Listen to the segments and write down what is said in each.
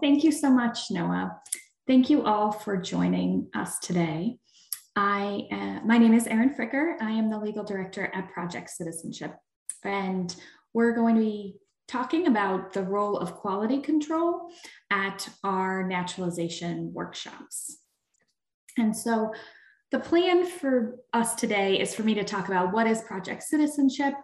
thank you so much, Noah. Thank you all for joining us today. I, uh, my name is Erin Fricker. I am the legal director at Project Citizenship. And we're going to be talking about the role of quality control at our naturalization workshops. And so the plan for us today is for me to talk about what is Project Citizenship,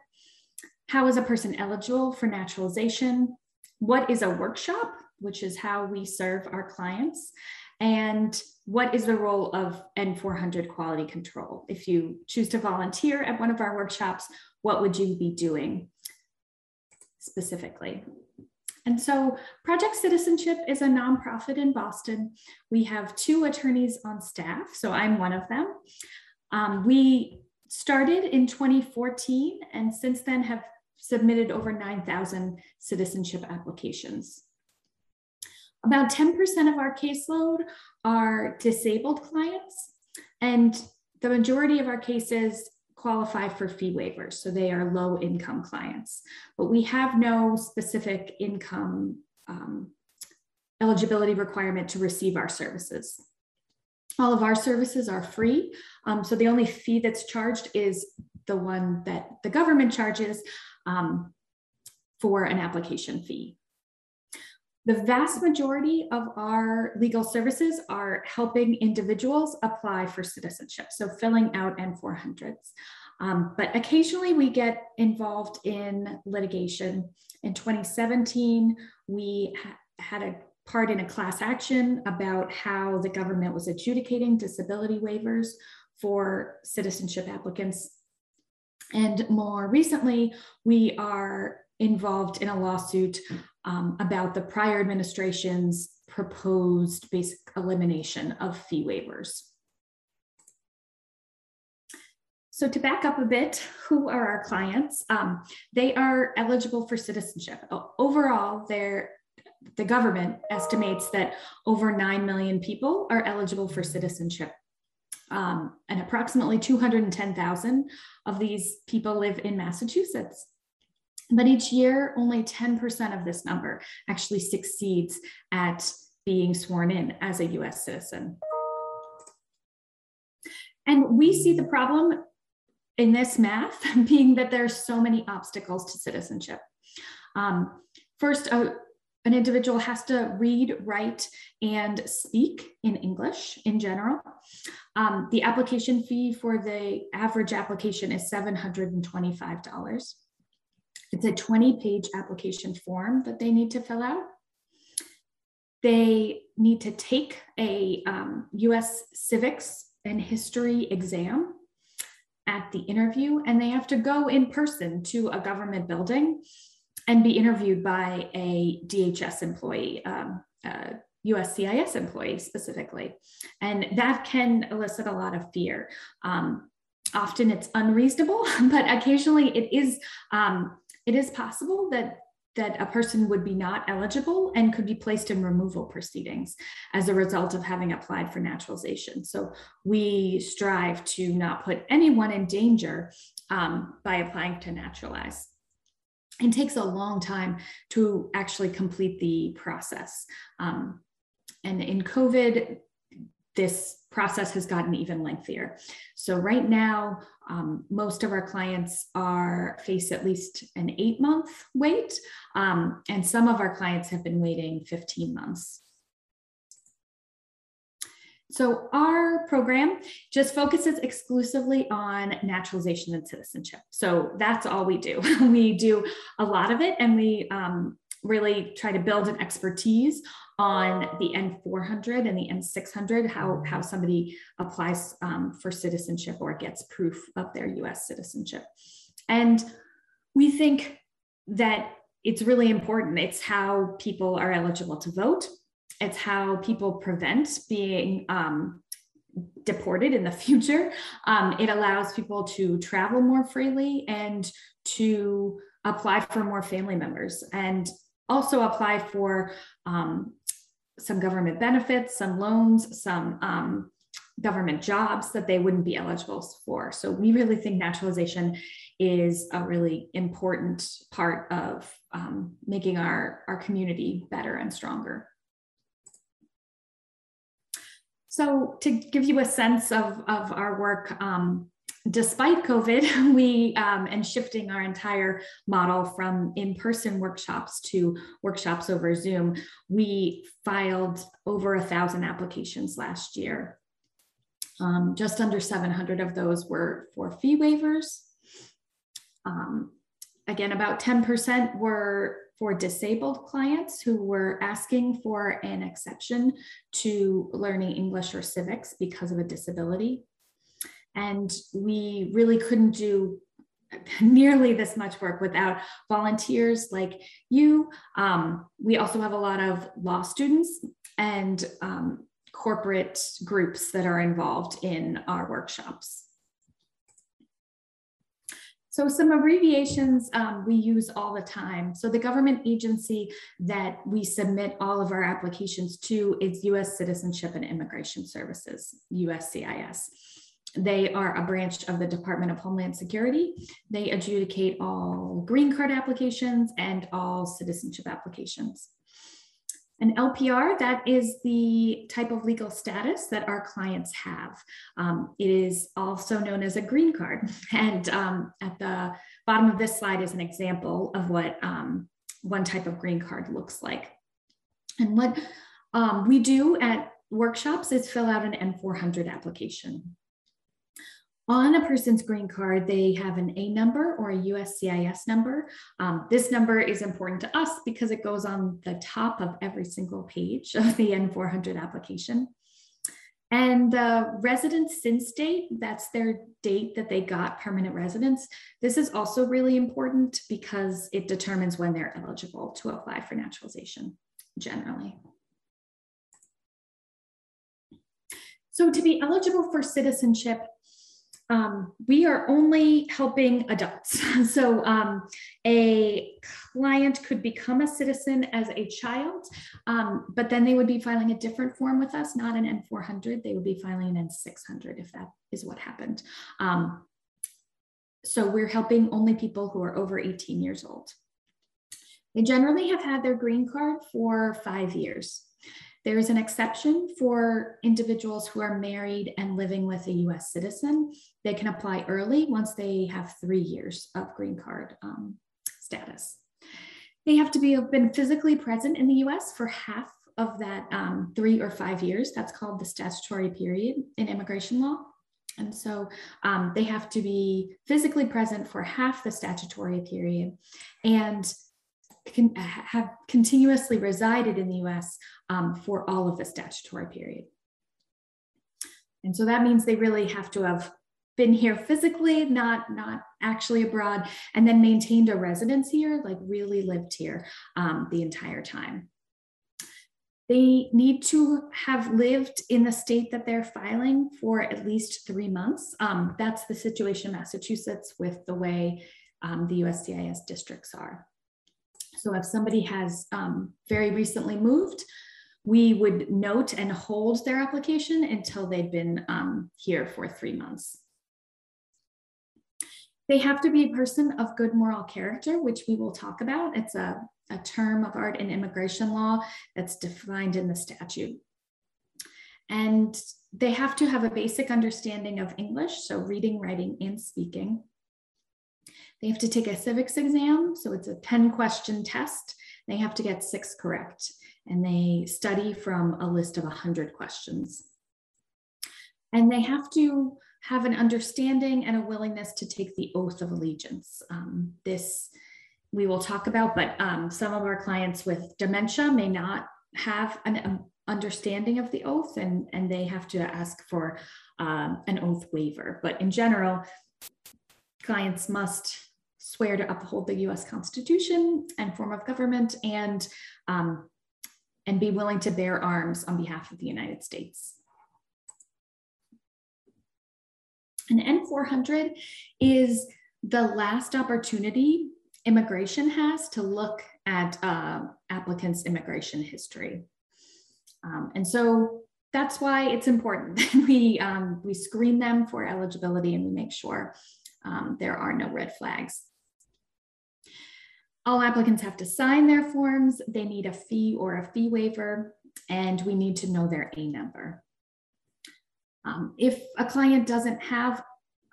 how is a person eligible for naturalization, what is a workshop, which is how we serve our clients, and what is the role of N400 quality control? If you choose to volunteer at one of our workshops, what would you be doing specifically? And so Project Citizenship is a nonprofit in Boston. We have two attorneys on staff, so I'm one of them. Um, we started in 2014 and since then have submitted over 9,000 citizenship applications. About 10% of our caseload are disabled clients, and the majority of our cases qualify for fee waivers, so they are low income clients. But we have no specific income um, eligibility requirement to receive our services. All of our services are free, um, so the only fee that's charged is the one that the government charges um, for an application fee. The vast majority of our legal services are helping individuals apply for citizenship, so filling out N400s. Um, but occasionally we get involved in litigation. In 2017, we ha had a part in a class action about how the government was adjudicating disability waivers for citizenship applicants. And more recently, we are involved in a lawsuit um, about the prior administration's proposed basic elimination of fee waivers. So to back up a bit, who are our clients? Um, they are eligible for citizenship. Overall, the government estimates that over 9 million people are eligible for citizenship. Um, and approximately 210,000 of these people live in Massachusetts. But each year, only 10% of this number actually succeeds at being sworn in as a US citizen. And we see the problem in this math being that there are so many obstacles to citizenship. Um, first, uh, an individual has to read, write, and speak in English in general. Um, the application fee for the average application is $725. It's a 20 page application form that they need to fill out. They need to take a um, US civics and history exam at the interview, and they have to go in person to a government building and be interviewed by a DHS employee, um, a USCIS employee specifically. And that can elicit a lot of fear. Um, often it's unreasonable, but occasionally it is um, it is possible that that a person would be not eligible and could be placed in removal proceedings as a result of having applied for naturalization. So we strive to not put anyone in danger um, by applying to naturalize. It takes a long time to actually complete the process. Um, and in COVID, this process has gotten even lengthier. So right now, um, most of our clients are face at least an eight month wait, um, and some of our clients have been waiting 15 months. So our program just focuses exclusively on naturalization and citizenship. So that's all we do. we do a lot of it and we um, really try to build an expertise on the N400 and the N600, how, how somebody applies um, for citizenship or gets proof of their US citizenship. And we think that it's really important. It's how people are eligible to vote. It's how people prevent being um, deported in the future. Um, it allows people to travel more freely and to apply for more family members and also apply for um, some government benefits, some loans, some um, government jobs that they wouldn't be eligible for. So we really think naturalization is a really important part of um, making our, our community better and stronger. So to give you a sense of, of our work, um, despite COVID, we um, and shifting our entire model from in-person workshops to workshops over Zoom, we filed over a thousand applications last year. Um, just under 700 of those were for fee waivers. Um, again, about 10% were for disabled clients who were asking for an exception to learning English or civics because of a disability. And we really couldn't do nearly this much work without volunteers like you. Um, we also have a lot of law students and um, corporate groups that are involved in our workshops. So some abbreviations um, we use all the time. So the government agency that we submit all of our applications to is U.S. Citizenship and Immigration Services, USCIS. They are a branch of the Department of Homeland Security. They adjudicate all green card applications and all citizenship applications. An LPR, that is the type of legal status that our clients have. Um, it is also known as a green card. And um, at the bottom of this slide is an example of what um, one type of green card looks like. And what um, we do at workshops is fill out an N400 application. On a person's green card, they have an A number or a USCIS number. Um, this number is important to us because it goes on the top of every single page of the N400 application. And the resident since date, that's their date that they got permanent residence. This is also really important because it determines when they're eligible to apply for naturalization generally. So to be eligible for citizenship, um, we are only helping adults. so um, a client could become a citizen as a child, um, but then they would be filing a different form with us, not an N400. They would be filing an N600 if that is what happened. Um, so we're helping only people who are over 18 years old. They generally have had their green card for five years. There is an exception for individuals who are married and living with a US citizen. They can apply early once they have three years of green card um, status. They have to be have been physically present in the US for half of that um, three or five years. That's called the statutory period in immigration law. And so um, they have to be physically present for half the statutory period and can have continuously resided in the US um, for all of the statutory period. And so that means they really have to have been here physically, not, not actually abroad, and then maintained a residence here, like really lived here um, the entire time. They need to have lived in the state that they're filing for at least three months. Um, that's the situation in Massachusetts with the way um, the USCIS districts are. So if somebody has um, very recently moved, we would note and hold their application until they've been um, here for three months. They have to be a person of good moral character, which we will talk about. It's a, a term of art in immigration law that's defined in the statute. And they have to have a basic understanding of English, so reading, writing, and speaking. They have to take a civics exam, so it's a 10 question test. They have to get six correct and they study from a list of 100 questions. And they have to have an understanding and a willingness to take the oath of allegiance. Um, this we will talk about, but um, some of our clients with dementia may not have an um, understanding of the oath and, and they have to ask for um, an oath waiver. But in general, clients must swear to uphold the US Constitution and form of government and um, and be willing to bear arms on behalf of the United States. An N400 is the last opportunity immigration has to look at uh, applicants' immigration history. Um, and so that's why it's important that we, um, we screen them for eligibility and we make sure um, there are no red flags. All applicants have to sign their forms. They need a fee or a fee waiver, and we need to know their A number. Um, if a client doesn't have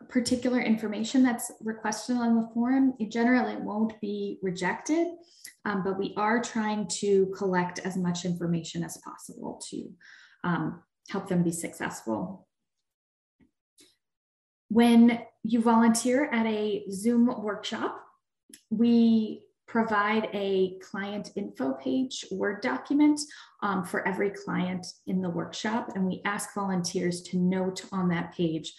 particular information that's requested on the form, it generally won't be rejected, um, but we are trying to collect as much information as possible to um, help them be successful. When you volunteer at a Zoom workshop, we provide a client info page Word document um, for every client in the workshop, and we ask volunteers to note on that page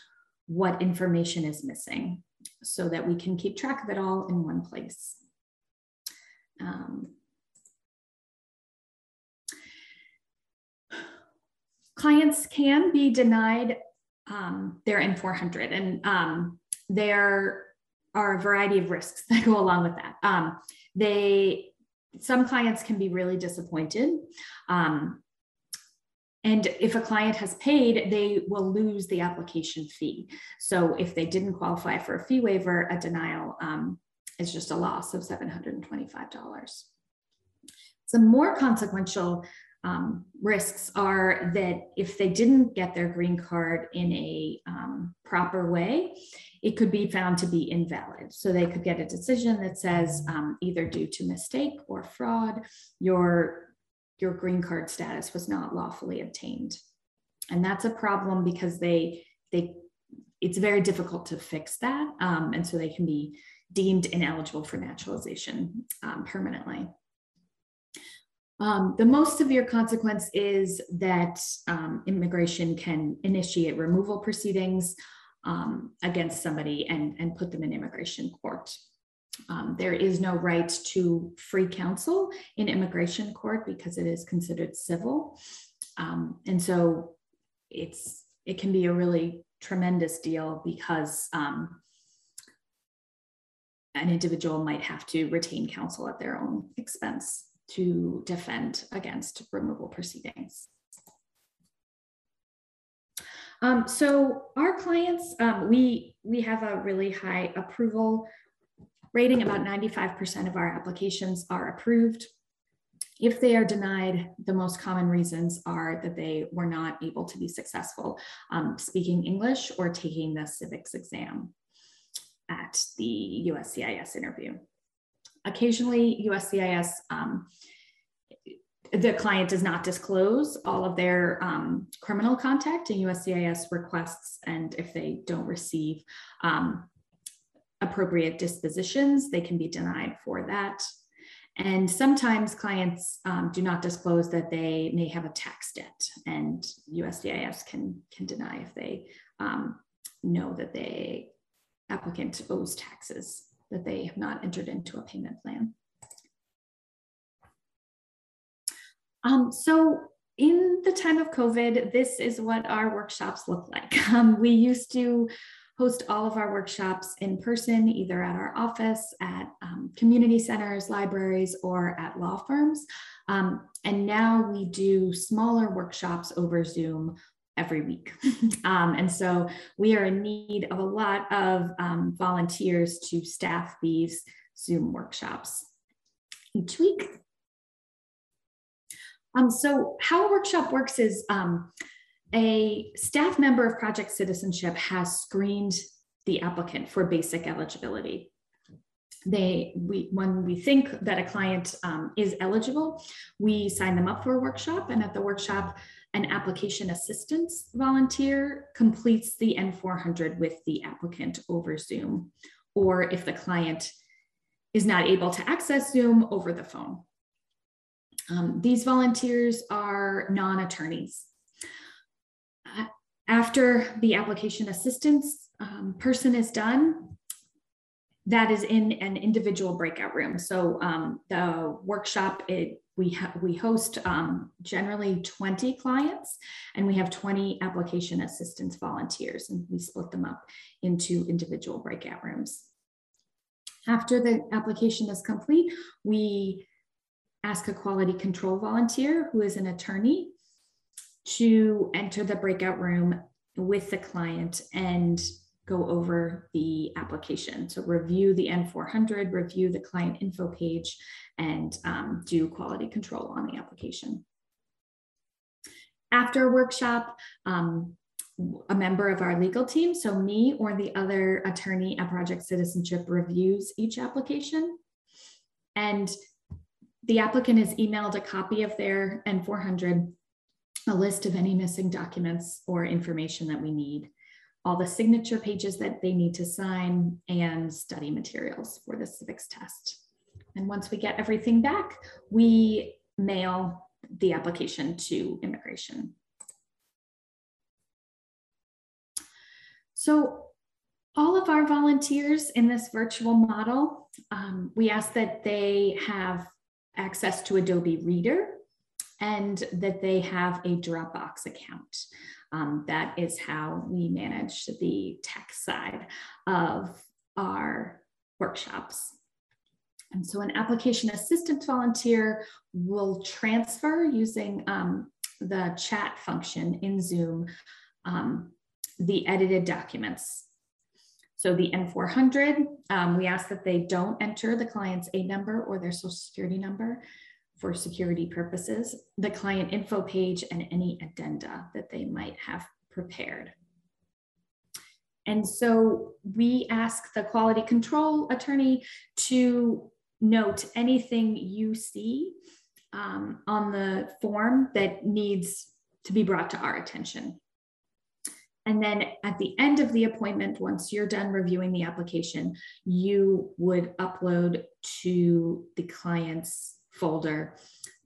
what information is missing so that we can keep track of it all in one place. Um, clients can be denied um, their N400 and um, there are a variety of risks that go along with that. Um, they, some clients can be really disappointed. Um, and if a client has paid, they will lose the application fee. So if they didn't qualify for a fee waiver, a denial um, is just a loss of $725. Some more consequential um, risks are that if they didn't get their green card in a um, proper way, it could be found to be invalid. So they could get a decision that says um, either due to mistake or fraud, your, your green card status was not lawfully obtained. And that's a problem because they, they, it's very difficult to fix that. Um, and so they can be deemed ineligible for naturalization um, permanently. Um, the most severe consequence is that um, immigration can initiate removal proceedings um, against somebody and, and put them in immigration court. Um, there is no right to free counsel in immigration court because it is considered civil. Um, and so it's it can be a really tremendous deal because um, an individual might have to retain counsel at their own expense to defend against removal proceedings. Um, so our clients, um, we, we have a really high approval rating. About 95% of our applications are approved. If they are denied, the most common reasons are that they were not able to be successful um, speaking English or taking the civics exam at the USCIS interview. Occasionally, USCIS, um, the client does not disclose all of their um, criminal contact and USCIS requests, and if they don't receive um, appropriate dispositions, they can be denied for that. And sometimes clients um, do not disclose that they may have a tax debt, and USCIS can, can deny if they um, know that the applicant owes taxes that they have not entered into a payment plan. Um, so in the time of COVID, this is what our workshops look like. Um, we used to host all of our workshops in person, either at our office, at um, community centers, libraries, or at law firms. Um, and now we do smaller workshops over Zoom every week. um, and so we are in need of a lot of um, volunteers to staff these Zoom workshops each week. Um, so how a workshop works is um, a staff member of Project Citizenship has screened the applicant for basic eligibility. They, we, when we think that a client um, is eligible, we sign them up for a workshop and at the workshop, an application assistance volunteer completes the N400 with the applicant over Zoom, or if the client is not able to access Zoom over the phone. Um, these volunteers are non-attorneys. Uh, after the application assistance um, person is done, that is in an individual breakout room. So um, the workshop, it, we, we host um, generally 20 clients and we have 20 application assistance volunteers and we split them up into individual breakout rooms. After the application is complete, we ask a quality control volunteer who is an attorney to enter the breakout room with the client and go over the application. So review the N400, review the client info page, and um, do quality control on the application. After a workshop, um, a member of our legal team, so me or the other attorney at Project Citizenship reviews each application. And the applicant is emailed a copy of their N400, a list of any missing documents or information that we need, all the signature pages that they need to sign, and study materials for the civics test. And once we get everything back, we mail the application to immigration. So all of our volunteers in this virtual model, um, we ask that they have access to Adobe Reader and that they have a Dropbox account. Um, that is how we manage the tech side of our workshops. And so an application assistant volunteer will transfer using um, the chat function in Zoom um, the edited documents. So the N400, um, we ask that they don't enter the client's A number or their social security number for security purposes, the client info page and any addenda that they might have prepared. And so we ask the quality control attorney to note anything you see um, on the form that needs to be brought to our attention. And then at the end of the appointment, once you're done reviewing the application, you would upload to the client's folder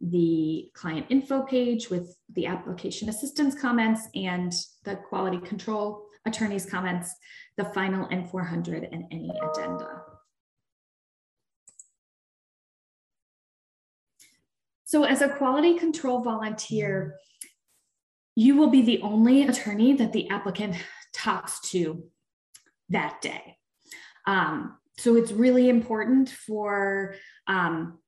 the client info page with the application assistance comments and the quality control attorney's comments, the final N400 and any addenda. So as a quality control volunteer, you will be the only attorney that the applicant talks to that day. Um, so it's really important for um,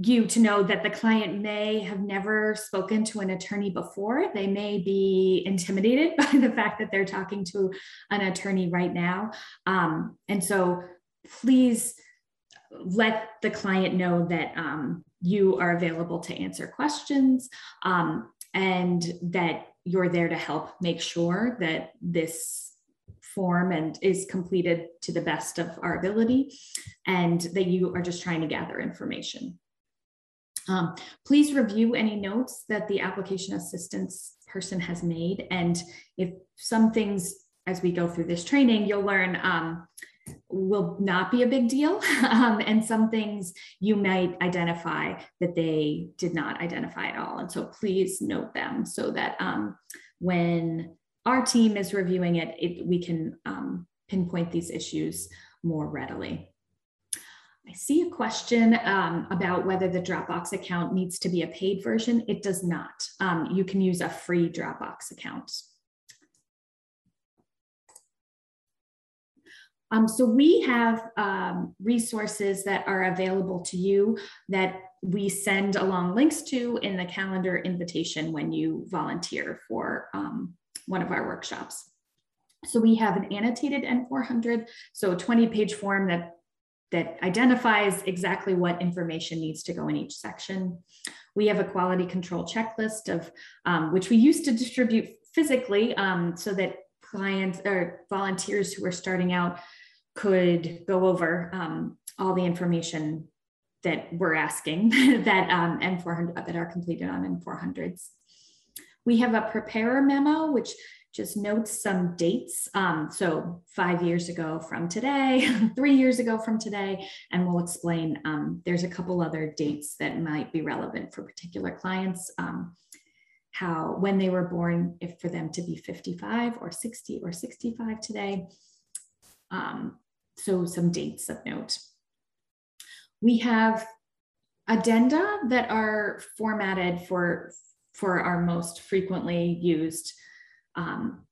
you to know that the client may have never spoken to an attorney before. They may be intimidated by the fact that they're talking to an attorney right now. Um, and so please let the client know that um, you are available to answer questions. Um, and that you're there to help make sure that this form and is completed to the best of our ability and that you are just trying to gather information. Um, please review any notes that the application assistance person has made. And if some things, as we go through this training, you'll learn um, will not be a big deal. Um, and some things you might identify that they did not identify at all. And so please note them so that um, when our team is reviewing it, it we can um, pinpoint these issues more readily. I see a question um, about whether the Dropbox account needs to be a paid version. It does not. Um, you can use a free Dropbox account. Um, so we have um, resources that are available to you that we send along links to in the calendar invitation when you volunteer for um, one of our workshops. So we have an annotated N400, so a 20 page form that, that identifies exactly what information needs to go in each section. We have a quality control checklist of um, which we used to distribute physically um, so that clients or volunteers who are starting out could go over um, all the information that we're asking that um, N400 that are completed on N400s. We have a preparer memo, which just notes some dates. Um, so five years ago from today, three years ago from today, and we'll explain um, there's a couple other dates that might be relevant for particular clients. Um, how, when they were born, if for them to be 55 or 60 or 65 today, um, so some dates of note. We have addenda that are formatted for, for our most frequently used um,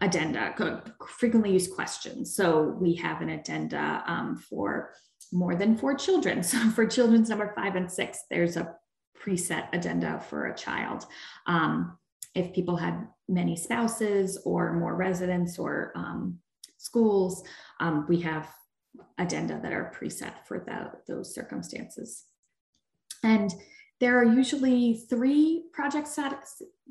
addenda, frequently used questions. So we have an addenda um, for more than four children. So for children's number five and six, there's a preset addenda for a child. Um, if people had many spouses or more residents or um, schools, um, we have addenda that are preset for the, those circumstances. And there are usually three project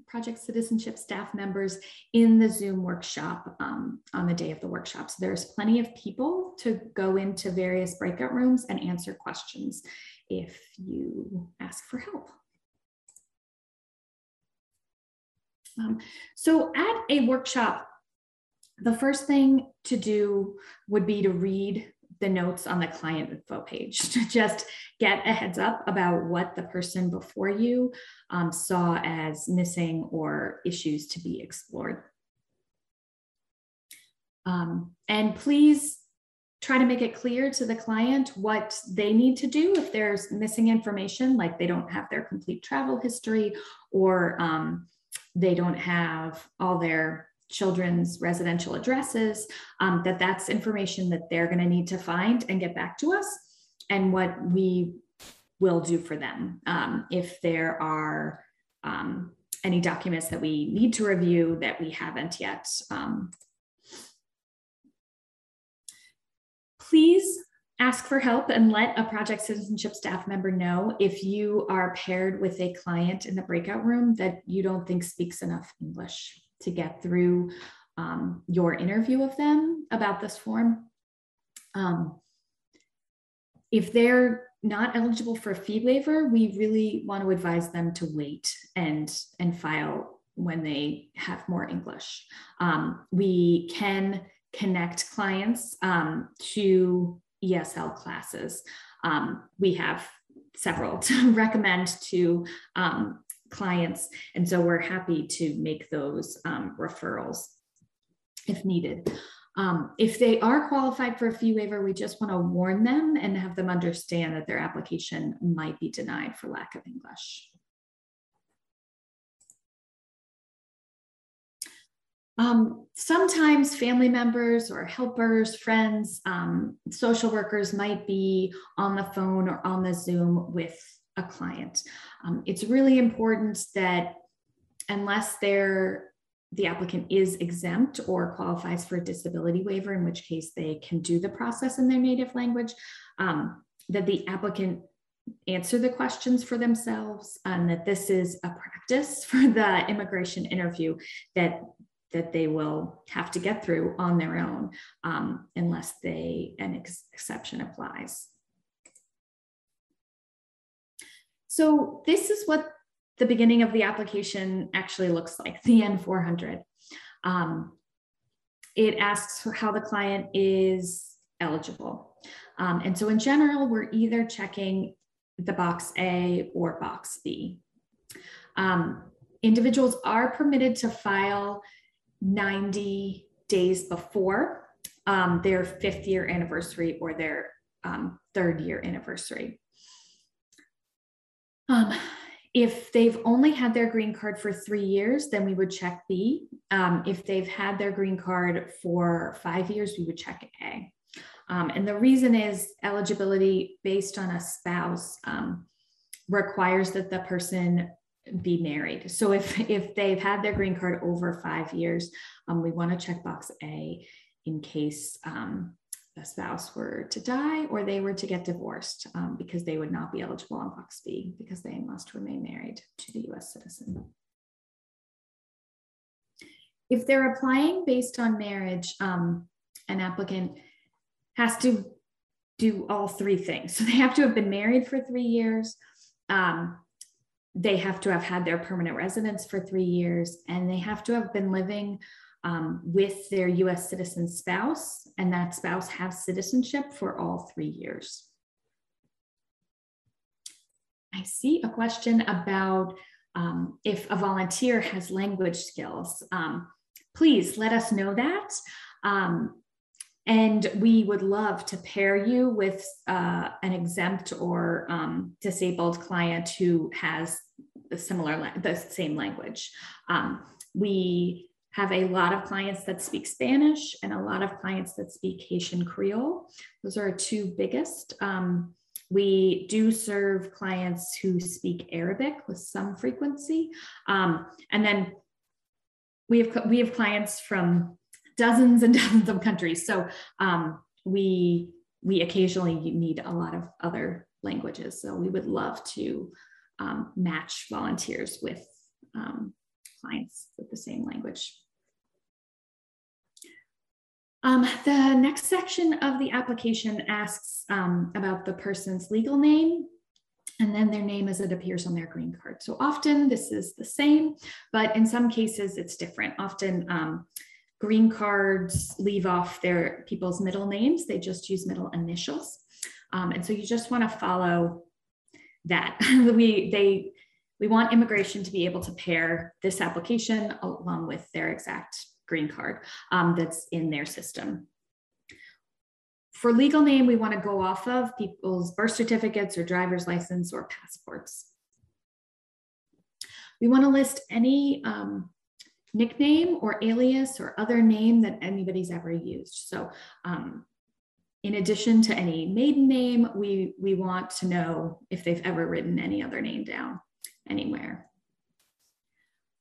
Project Citizenship staff members in the Zoom workshop um, on the day of the workshop. So there's plenty of people to go into various breakout rooms and answer questions if you ask for help. Um, so at a workshop, the first thing to do would be to read the notes on the client info page to just get a heads up about what the person before you um, saw as missing or issues to be explored. Um, and please try to make it clear to the client what they need to do if there's missing information, like they don't have their complete travel history or um, they don't have all their children's residential addresses, um, that that's information that they're going to need to find and get back to us, and what we will do for them. Um, if there are um, any documents that we need to review that we haven't yet. Um, please ask for help and let a project citizenship staff member know if you are paired with a client in the breakout room that you don't think speaks enough English to get through um, your interview of them about this form. Um, if they're not eligible for a fee waiver, we really want to advise them to wait and, and file when they have more English. Um, we can connect clients um, to ESL classes. Um, we have several to recommend to um, clients. And so we're happy to make those um, referrals if needed. Um, if they are qualified for a fee waiver, we just want to warn them and have them understand that their application might be denied for lack of English. Um, sometimes family members or helpers, friends, um, social workers might be on the phone or on the Zoom with a client. Um, it's really important that unless they're the applicant is exempt or qualifies for a disability waiver, in which case they can do the process in their native language, um, that the applicant answer the questions for themselves and that this is a practice for the immigration interview that that they will have to get through on their own um, unless they an ex exception applies. So this is what the beginning of the application actually looks like, the N400. Um, it asks for how the client is eligible. Um, and so in general, we're either checking the box A or box B. Um, individuals are permitted to file 90 days before um, their fifth year anniversary or their um, third year anniversary. Um, if they've only had their green card for three years, then we would check B. Um, if they've had their green card for five years, we would check A. Um, and the reason is eligibility based on a spouse um, requires that the person be married. So if, if they've had their green card over five years, um, we want to check box A in case um, a spouse were to die or they were to get divorced um, because they would not be eligible on Box B because they must remain married to the US citizen. If they're applying based on marriage, um, an applicant has to do all three things. So they have to have been married for three years. Um, they have to have had their permanent residence for three years and they have to have been living um, with their US citizen spouse, and that spouse has citizenship for all three years. I see a question about um, if a volunteer has language skills. Um, please let us know that. Um, and we would love to pair you with uh, an exempt or um, disabled client who has the similar, the same language. Um, we have a lot of clients that speak Spanish and a lot of clients that speak Haitian Creole. Those are our two biggest. Um, we do serve clients who speak Arabic with some frequency. Um, and then we have, we have clients from dozens and dozens of countries. So um, we, we occasionally need a lot of other languages. So we would love to um, match volunteers with um, clients with the same language. Um, the next section of the application asks um, about the person's legal name and then their name as it appears on their green card. So often this is the same, but in some cases it's different. Often um, green cards leave off their people's middle names. They just use middle initials. Um, and so you just want to follow that. we, they, we want immigration to be able to pair this application along with their exact green card um, that's in their system. For legal name, we want to go off of people's birth certificates or driver's license or passports. We want to list any um, nickname or alias or other name that anybody's ever used. So um, in addition to any maiden name, we, we want to know if they've ever written any other name down anywhere.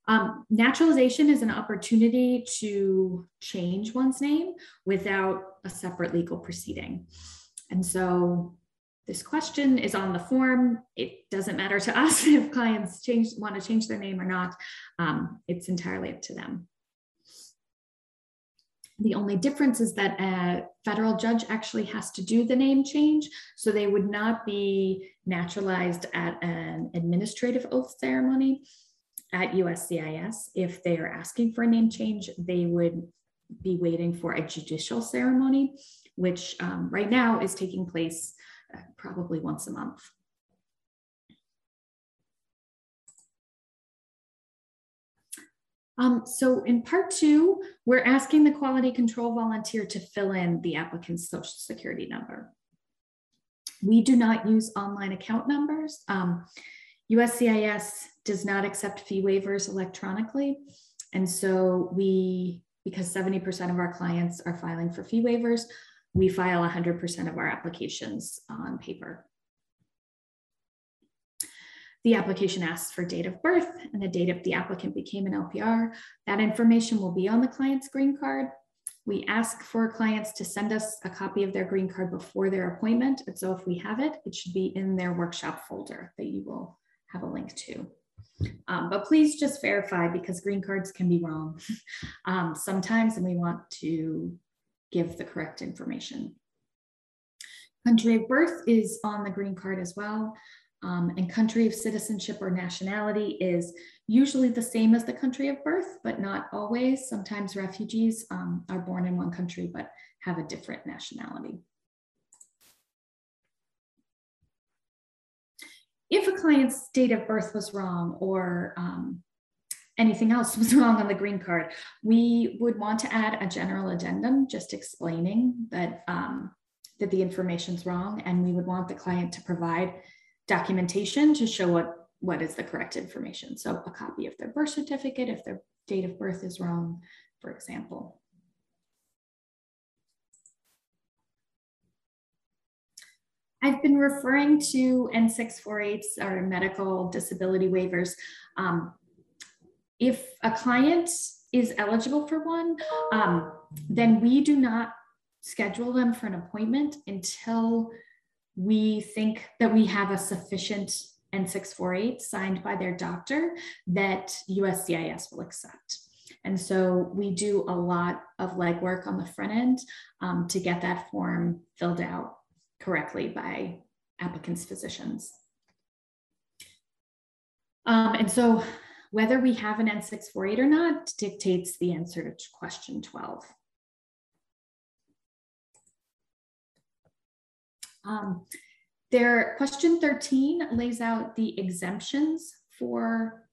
Um, naturalization is an opportunity to change one's name without a separate legal proceeding. And so this question is on the form. It doesn't matter to us if clients change, want to change their name or not. Um, it's entirely up to them. The only difference is that a federal judge actually has to do the name change. So they would not be naturalized at an administrative oath ceremony at USCIS, if they are asking for a name change, they would be waiting for a judicial ceremony, which um, right now is taking place uh, probably once a month. Um, so in part two, we're asking the quality control volunteer to fill in the applicant's social security number. We do not use online account numbers. Um, USCIS does not accept fee waivers electronically. And so we, because 70% of our clients are filing for fee waivers, we file 100% of our applications on paper. The application asks for date of birth and the date of the applicant became an LPR. That information will be on the client's green card. We ask for clients to send us a copy of their green card before their appointment. And so if we have it, it should be in their workshop folder that you will have a link to. Um, but please just verify because green cards can be wrong um, sometimes, and we want to give the correct information. Country of birth is on the green card as well. Um, and country of citizenship or nationality is usually the same as the country of birth, but not always. Sometimes refugees um, are born in one country but have a different nationality. if a client's date of birth was wrong or um, anything else was wrong on the green card, we would want to add a general addendum just explaining that, um, that the information's wrong. And we would want the client to provide documentation to show what, what is the correct information. So a copy of their birth certificate, if their date of birth is wrong, for example. I've been referring to N648s or medical disability waivers. Um, if a client is eligible for one, um, then we do not schedule them for an appointment until we think that we have a sufficient N648 signed by their doctor that USCIS will accept. And so we do a lot of legwork on the front end um, to get that form filled out correctly by applicants' physicians. Um, and so whether we have an N648 or not dictates the answer to question 12. Um, their question 13 lays out the exemptions for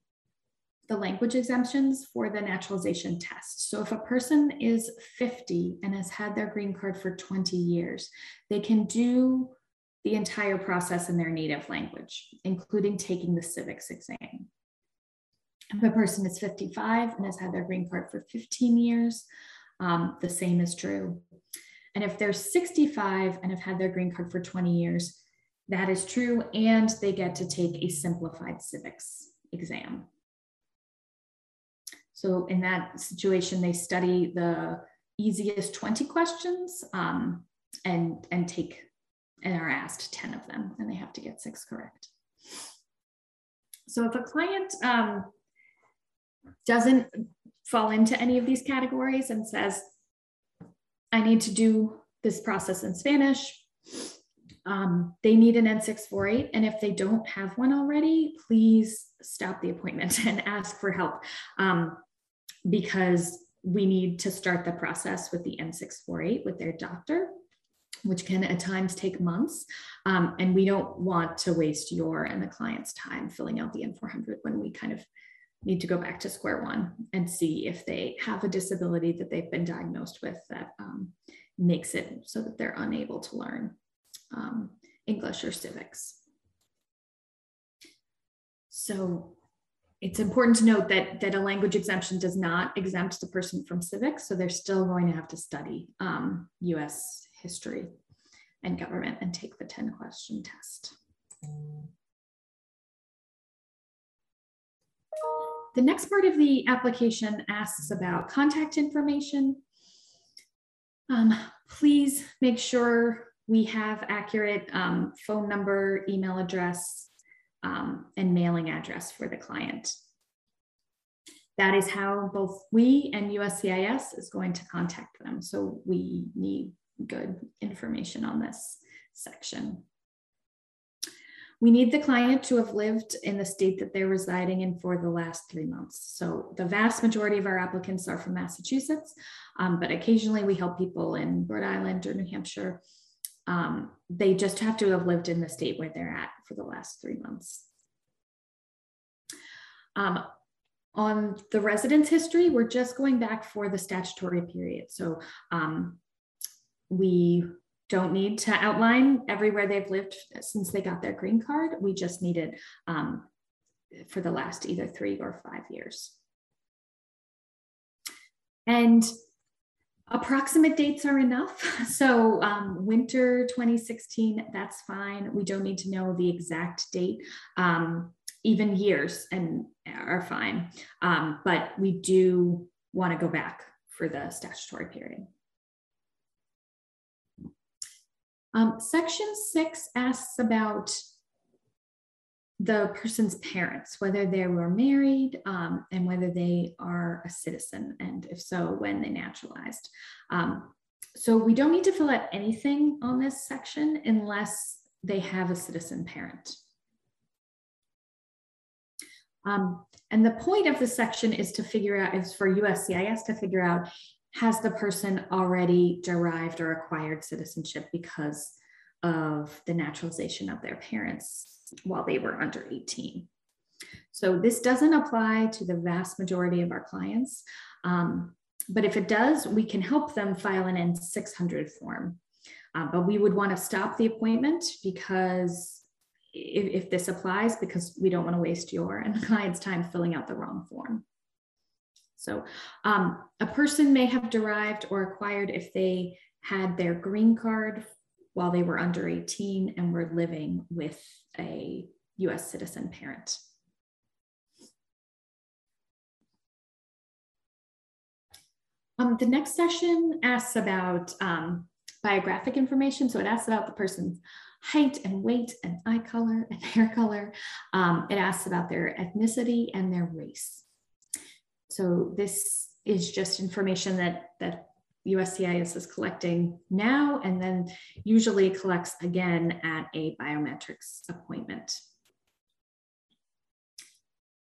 the language exemptions for the naturalization test. So if a person is 50 and has had their green card for 20 years, they can do the entire process in their native language, including taking the civics exam. If a person is 55 and has had their green card for 15 years, um, the same is true. And if they're 65 and have had their green card for 20 years, that is true, and they get to take a simplified civics exam. So in that situation, they study the easiest 20 questions um, and, and take and are asked 10 of them and they have to get six correct. So if a client um, doesn't fall into any of these categories and says, I need to do this process in Spanish, um, they need an N648. And if they don't have one already, please stop the appointment and ask for help um, because we need to start the process with the N648 with their doctor, which can at times take months. Um, and we don't want to waste your and the client's time filling out the N400 when we kind of need to go back to square one and see if they have a disability that they've been diagnosed with that um, makes it so that they're unable to learn um, English or civics. So it's important to note that, that a language exemption does not exempt the person from civics. So they're still going to have to study um, US history and government and take the 10 question test. The next part of the application asks about contact information. Um, please make sure we have accurate um, phone number, email address, um, and mailing address for the client. That is how both we and USCIS is going to contact them. So we need good information on this section. We need the client to have lived in the state that they're residing in for the last three months. So the vast majority of our applicants are from Massachusetts, um, but occasionally we help people in Rhode Island or New Hampshire um, they just have to have lived in the state where they're at for the last three months. Um, on the residence history, we're just going back for the statutory period. So um, we don't need to outline everywhere they've lived since they got their green card. We just need it um, for the last either three or five years. And Approximate dates are enough. So um, winter 2016, that's fine. We don't need to know the exact date. Um, even years and are fine. Um, but we do want to go back for the statutory period. Um, section six asks about the person's parents, whether they were married um, and whether they are a citizen, and if so, when they naturalized. Um, so we don't need to fill out anything on this section unless they have a citizen parent. Um, and the point of the section is to figure out, is for USCIS to figure out, has the person already derived or acquired citizenship because of the naturalization of their parents while they were under 18. So this doesn't apply to the vast majority of our clients. Um, but if it does, we can help them file an N600 form. Uh, but we would want to stop the appointment because if, if this applies, because we don't want to waste your and the client's time filling out the wrong form. So um, a person may have derived or acquired if they had their green card while they were under 18 and were living with a US citizen parent. Um, the next session asks about um, biographic information. So it asks about the person's height and weight and eye color and hair color. Um, it asks about their ethnicity and their race. So this is just information that, that USCIS is collecting now and then usually collects again at a biometrics appointment.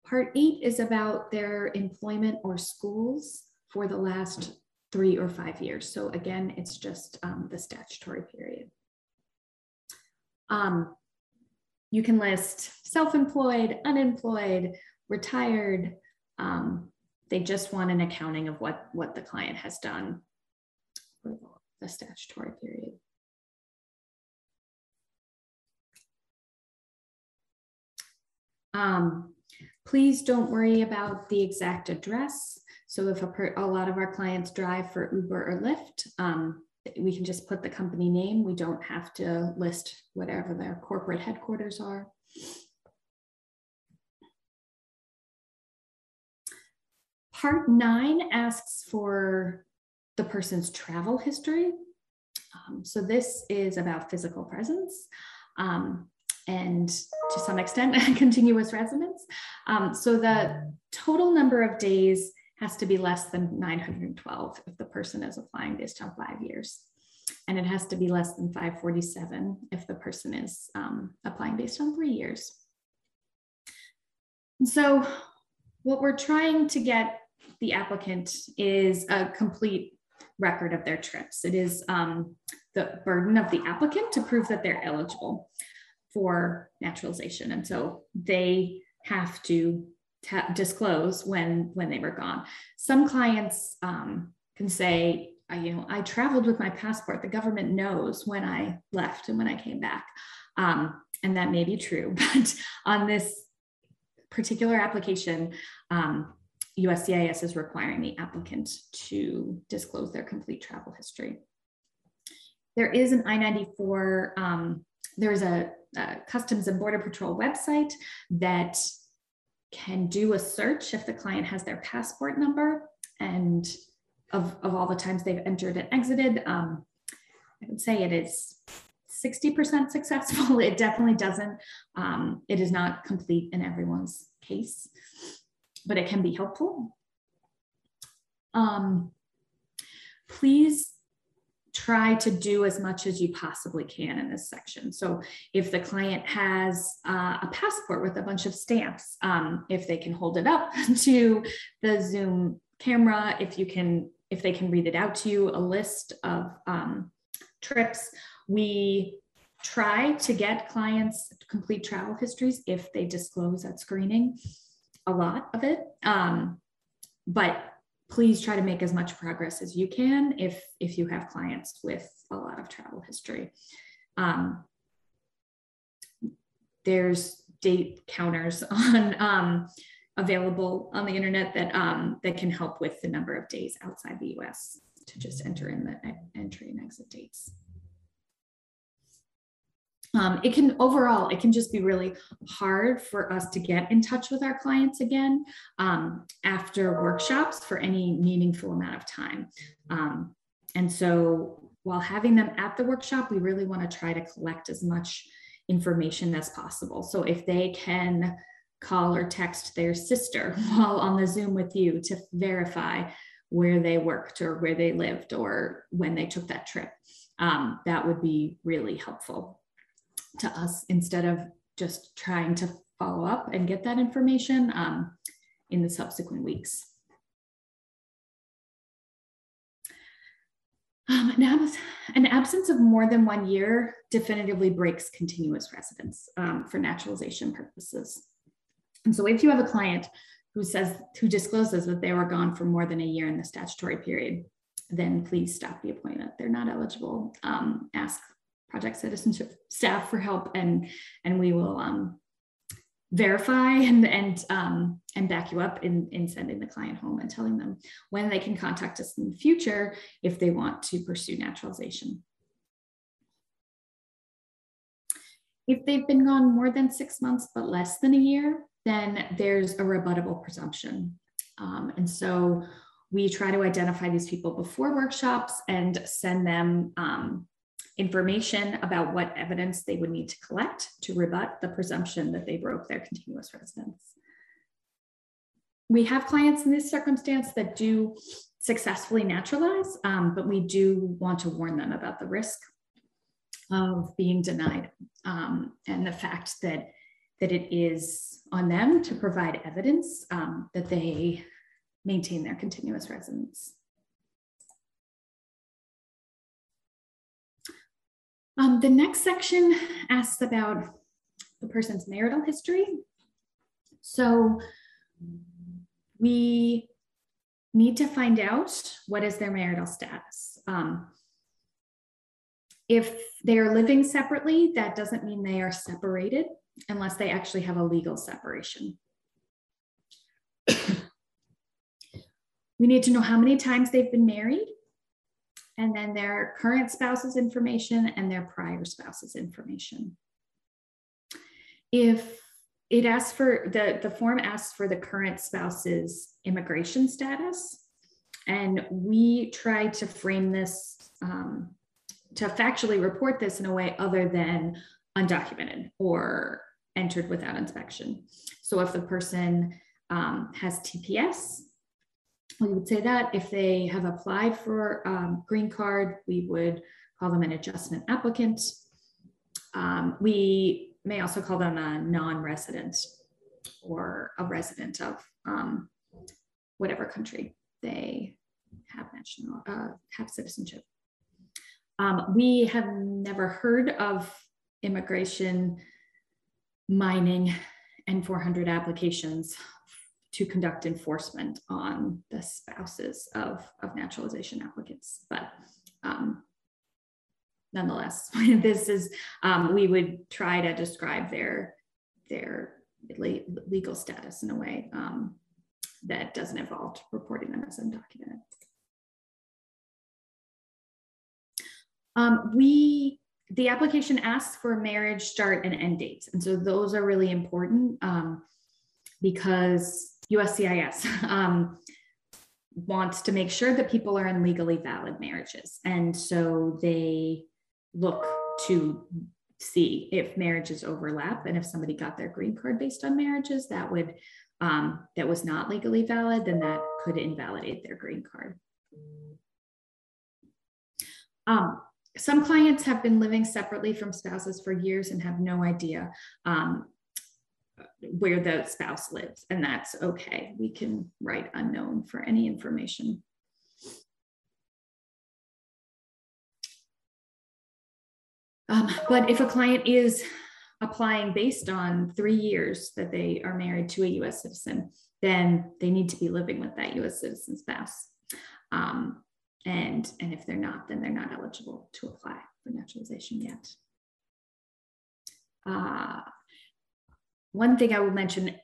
Part eight is about their employment or schools for the last three or five years. So again, it's just um, the statutory period. Um, you can list self-employed, unemployed, retired. Um, they just want an accounting of what, what the client has done the statutory period. Um, please don't worry about the exact address. So if a, a lot of our clients drive for Uber or Lyft, um, we can just put the company name. We don't have to list whatever their corporate headquarters are. Part nine asks for the person's travel history. Um, so this is about physical presence. Um, and to some extent continuous residence. Um, so the total number of days has to be less than 912 if the person is applying based on five years. And it has to be less than 547 if the person is um, applying based on three years. And so what we're trying to get the applicant is a complete record of their trips. It is um, the burden of the applicant to prove that they're eligible for naturalization. And so they have to disclose when when they were gone. Some clients um, can say, you know, I traveled with my passport. The government knows when I left and when I came back. Um, and that may be true, but on this particular application, um, USCIS is requiring the applicant to disclose their complete travel history. There is an I-94, um, there's a, a Customs and Border Patrol website that can do a search if the client has their passport number and of, of all the times they've entered and exited. Um, I would say it is 60% successful. It definitely doesn't, um, it is not complete in everyone's case, but it can be helpful. Um, please try to do as much as you possibly can in this section. So if the client has uh, a passport with a bunch of stamps, um, if they can hold it up to the Zoom camera, if you can, if they can read it out to you, a list of um, trips, we try to get clients complete travel histories if they disclose at screening, a lot of it. Um, but please try to make as much progress as you can if if you have clients with a lot of travel history. Um, there's date counters on um, available on the internet that um, that can help with the number of days outside the U.S. to just enter in the entry and exit dates um, it can overall it can just be really hard for us to get in touch with our clients again um, after workshops for any meaningful amount of time. Um, and so while having them at the workshop we really want to try to collect as much information as possible. So if they can call or text their sister while on the zoom with you to verify where they worked or where they lived or when they took that trip um, that would be really helpful to us instead of just trying to follow up and get that information um, in the subsequent weeks. Um, an, an, absence of more than one year definitively breaks continuous residence um, for naturalization purposes. And so if you have a client who says, who discloses that they were gone for more than a year in the statutory period, then please stop the appointment. They're not eligible. Um, ask project citizenship staff for help and and we will um, verify and and um, and back you up in in sending the client home and telling them when they can contact us in the future if they want to pursue naturalization. If they've been gone more than six months but less than a year, then there's a rebuttable presumption. Um, and so we try to identify these people before workshops and send them um, information about what evidence they would need to collect to rebut the presumption that they broke their continuous residence. We have clients in this circumstance that do successfully naturalize, um, but we do want to warn them about the risk of being denied um, and the fact that, that it is on them to provide evidence um, that they maintain their continuous residence. Um, the next section asks about the person's marital history. So we need to find out what is their marital status. Um, if they are living separately, that doesn't mean they are separated unless they actually have a legal separation. we need to know how many times they've been married and then their current spouse's information and their prior spouse's information. If it asks for the, the form asks for the current spouse's immigration status, and we try to frame this um, to factually report this in a way other than undocumented or entered without inspection. So if the person um, has TPS, we would say that. If they have applied for um, green card, we would call them an adjustment applicant. Um, we may also call them a non-resident or a resident of um, whatever country they have national uh, have citizenship. Um, we have never heard of immigration mining N400 applications to conduct enforcement on the spouses of, of naturalization applicants. But um, nonetheless, this is, um, we would try to describe their, their legal status in a way um, that doesn't involve reporting them as undocumented. Um, we, the application asks for marriage start and end dates. And so those are really important um, because USCIS um, wants to make sure that people are in legally valid marriages. And so they look to see if marriages overlap and if somebody got their green card based on marriages that would um, that was not legally valid then that could invalidate their green card um, some clients have been living separately from spouses for years and have no idea um, where the spouse lives, and that's okay. We can write unknown for any information. Um, but if a client is applying based on three years that they are married to a US citizen, then they need to be living with that US citizen spouse. Um, and, and if they're not, then they're not eligible to apply for naturalization yet. Uh, one thing I will mention,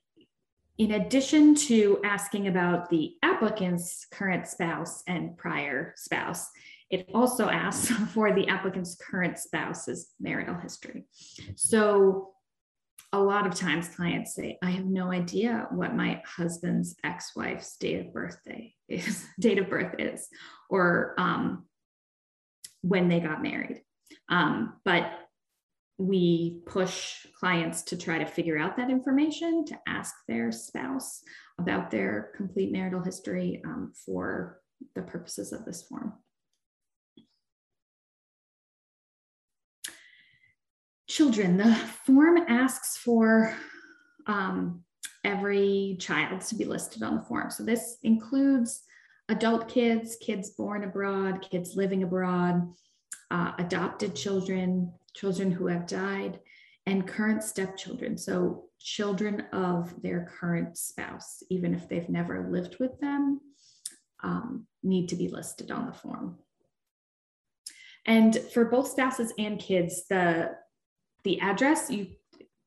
in addition to asking about the applicant's current spouse and prior spouse, it also asks for the applicant's current spouse's marital history. So a lot of times clients say, I have no idea what my husband's ex-wife's date of birthday is, date of birth is, or um, when they got married. Um, but we push clients to try to figure out that information, to ask their spouse about their complete marital history um, for the purposes of this form. Children, the form asks for um, every child to be listed on the form. So this includes adult kids, kids born abroad, kids living abroad, uh, adopted children, children who have died, and current stepchildren. So, children of their current spouse, even if they've never lived with them, um, need to be listed on the form. And for both spouses and kids, the, the address you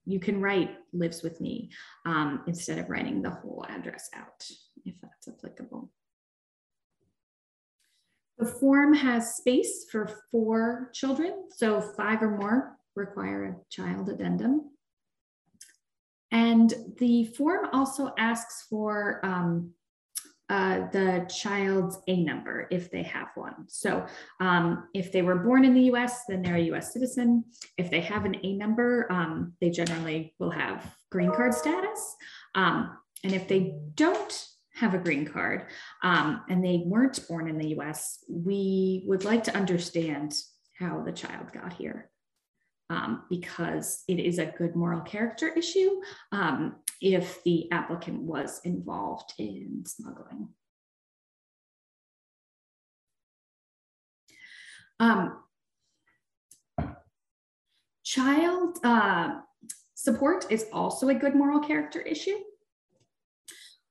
you can write lives with me um, instead of writing the whole address out if that's applicable. The form has space for four children, so five or more require a child addendum. And the form also asks for um, uh, the child's A number if they have one. So um, if they were born in the US, then they're a US citizen. If they have an A number, um, they generally will have green card status. Um, and if they don't have a green card um, and they weren't born in the US, we would like to understand how the child got here. Um, because it is a good moral character issue um, if the applicant was involved in smuggling. Um, child uh, support is also a good moral character issue.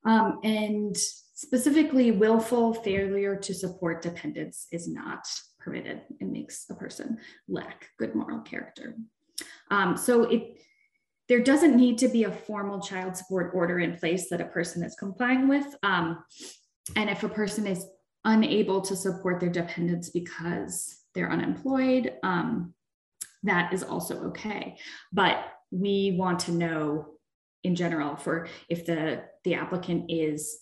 Um, and specifically, willful failure to support dependents is not permitted and makes a person lack good moral character. Um, so it there doesn't need to be a formal child support order in place that a person is complying with. Um, and if a person is unable to support their dependents because they're unemployed, um, that is also okay. But we want to know in general for if the, the applicant is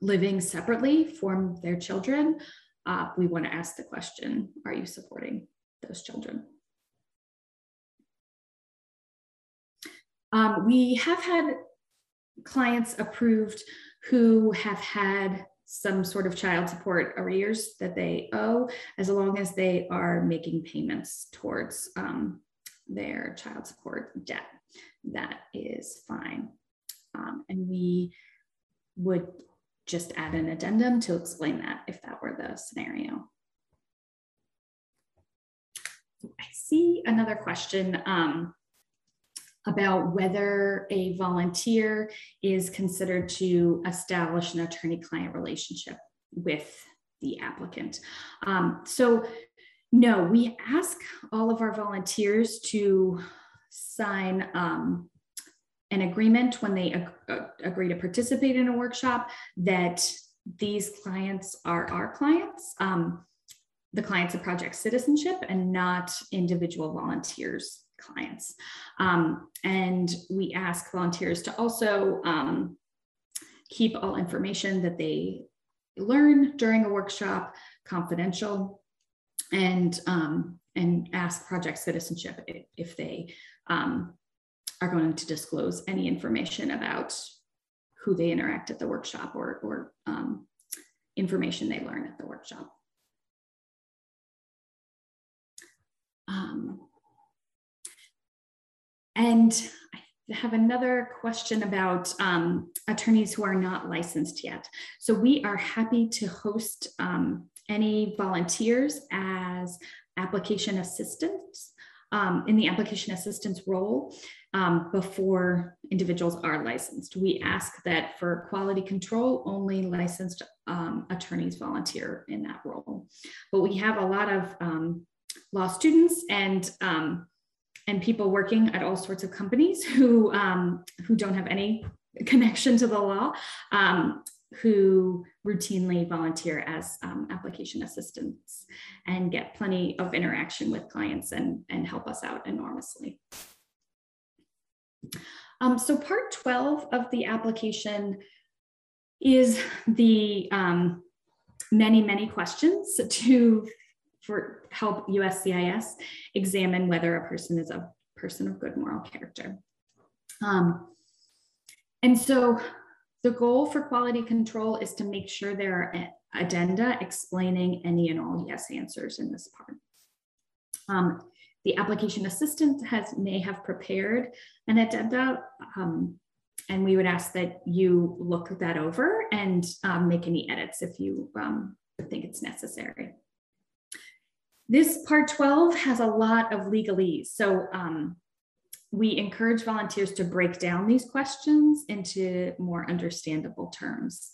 living separately from their children, uh, we want to ask the question, are you supporting those children? Um, we have had clients approved who have had some sort of child support arrears that they owe, as long as they are making payments towards um, their child support debt. That is fine. Um, and we would just add an addendum to explain that if that were the scenario. I see another question um, about whether a volunteer is considered to establish an attorney-client relationship with the applicant. Um, so no, we ask all of our volunteers to sign um, an agreement when they ag uh, agree to participate in a workshop that these clients are our clients, um, the clients of Project Citizenship, and not individual volunteers clients. Um, and we ask volunteers to also um, keep all information that they learn during a workshop confidential and um, and ask project citizenship if, if they um, are going to disclose any information about who they interact at the workshop or, or um, information they learn at the workshop. Um, and I have another question about um, attorneys who are not licensed yet. So we are happy to host um, any volunteers as application assistants um, in the application assistance role um, before individuals are licensed. We ask that for quality control, only licensed um, attorneys volunteer in that role. But we have a lot of um, law students and um, and people working at all sorts of companies who um, who don't have any connection to the law um, who routinely volunteer as um, application assistants and get plenty of interaction with clients and, and help us out enormously. Um, so part 12 of the application is the um, many, many questions to for help USCIS examine whether a person is a person of good moral character. Um, and so the goal for quality control is to make sure there are addenda explaining any and all yes answers in this part. Um, the application assistant has may have prepared an addenda um, and we would ask that you look that over and um, make any edits if you um, think it's necessary. This part 12 has a lot of legalese. So um, we encourage volunteers to break down these questions into more understandable terms.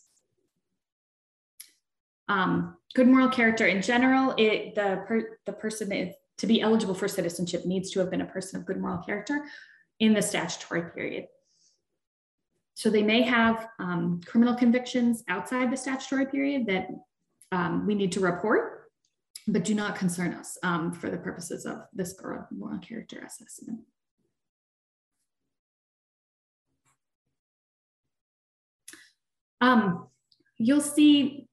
Um, good moral character in general, it, the, per, the person is, to be eligible for citizenship needs to have been a person of good moral character in the statutory period. So they may have um, criminal convictions outside the statutory period that um, we need to report, but do not concern us um, for the purposes of this moral character assessment. Um, you'll see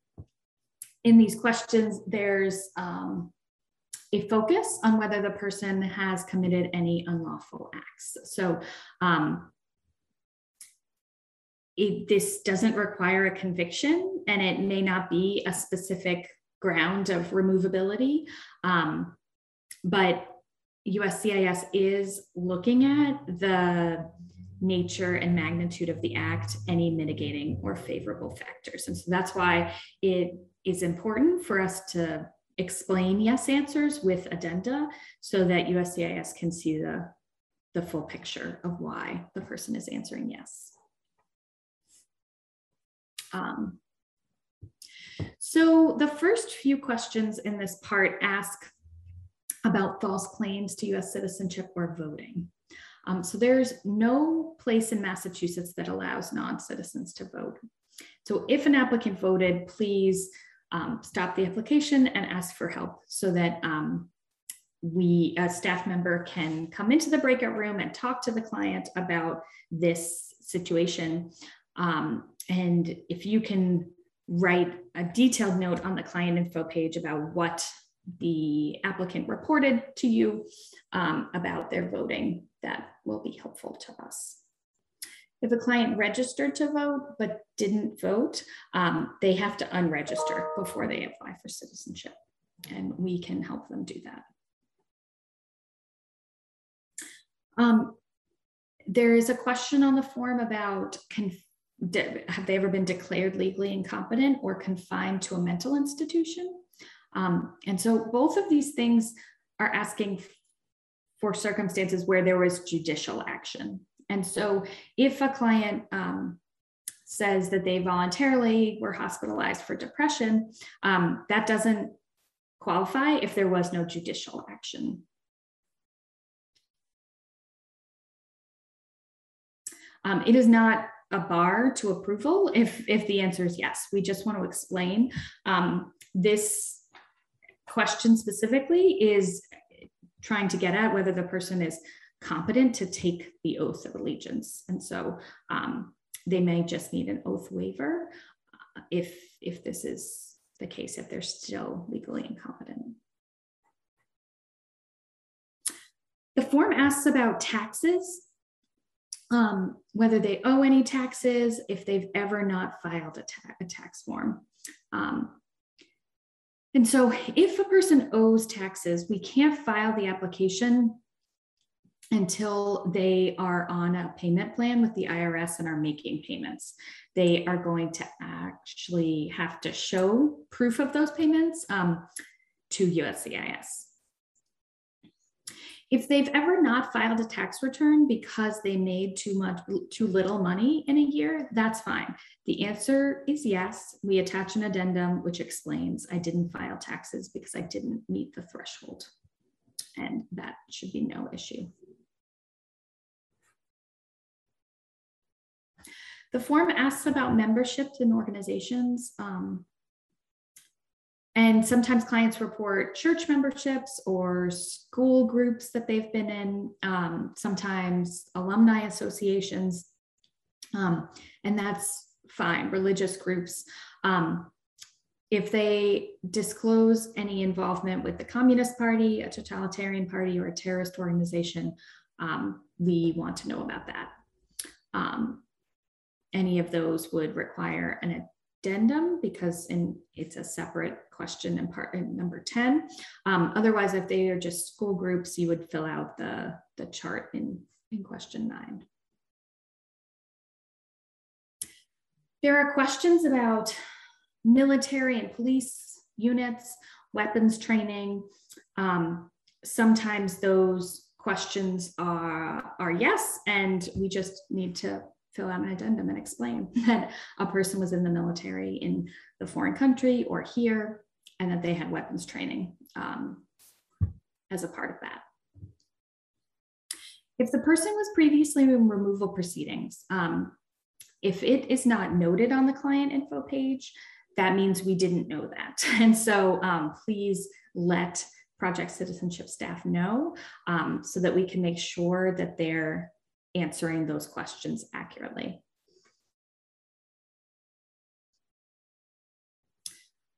in these questions, there's um, a focus on whether the person has committed any unlawful acts. So um, it, this doesn't require a conviction and it may not be a specific ground of removability. Um, but USCIS is looking at the nature and magnitude of the act, any mitigating or favorable factors. And so that's why it is important for us to explain yes answers with addenda so that USCIS can see the, the full picture of why the person is answering yes. Um, so the first few questions in this part ask about false claims to US citizenship or voting. Um, so there's no place in Massachusetts that allows non-citizens to vote. So if an applicant voted, please um, stop the application and ask for help so that um, we, a staff member can come into the breakout room and talk to the client about this situation. Um, and if you can write a detailed note on the client info page about what the applicant reported to you um, about their voting, that will be helpful to us. If a client registered to vote but didn't vote, um, they have to unregister before they apply for citizenship, and we can help them do that. Um, there is a question on the form about have they ever been declared legally incompetent or confined to a mental institution? Um, and so both of these things are asking for circumstances where there was judicial action. And so if a client um, says that they voluntarily were hospitalized for depression, um, that doesn't qualify if there was no judicial action. Um, it is not a bar to approval if, if the answer is yes. We just want to explain um, this question specifically is trying to get at whether the person is competent to take the oath of allegiance. And so um, they may just need an oath waiver uh, if, if this is the case, if they're still legally incompetent. The form asks about taxes um, whether they owe any taxes, if they've ever not filed a, ta a tax form. Um, and so if a person owes taxes, we can't file the application until they are on a payment plan with the IRS and are making payments. They are going to actually have to show proof of those payments um, to USCIS. If they've ever not filed a tax return because they made too much, too little money in a year, that's fine. The answer is yes. We attach an addendum which explains I didn't file taxes because I didn't meet the threshold. And that should be no issue. The form asks about memberships in organizations. Um, and sometimes clients report church memberships or school groups that they've been in, um, sometimes alumni associations. Um, and that's fine, religious groups. Um, if they disclose any involvement with the Communist Party, a totalitarian party, or a terrorist organization, um, we want to know about that. Um, any of those would require an addendum because in, it's a separate question in part in number 10. Um, otherwise, if they are just school groups, you would fill out the, the chart in, in question nine. There are questions about military and police units, weapons training. Um, sometimes those questions are, are yes, and we just need to fill out an addendum and explain that a person was in the military in the foreign country or here and that they had weapons training um, as a part of that. If the person was previously in removal proceedings, um, if it is not noted on the client info page, that means we didn't know that. And so um, please let project citizenship staff know um, so that we can make sure that they're answering those questions accurately.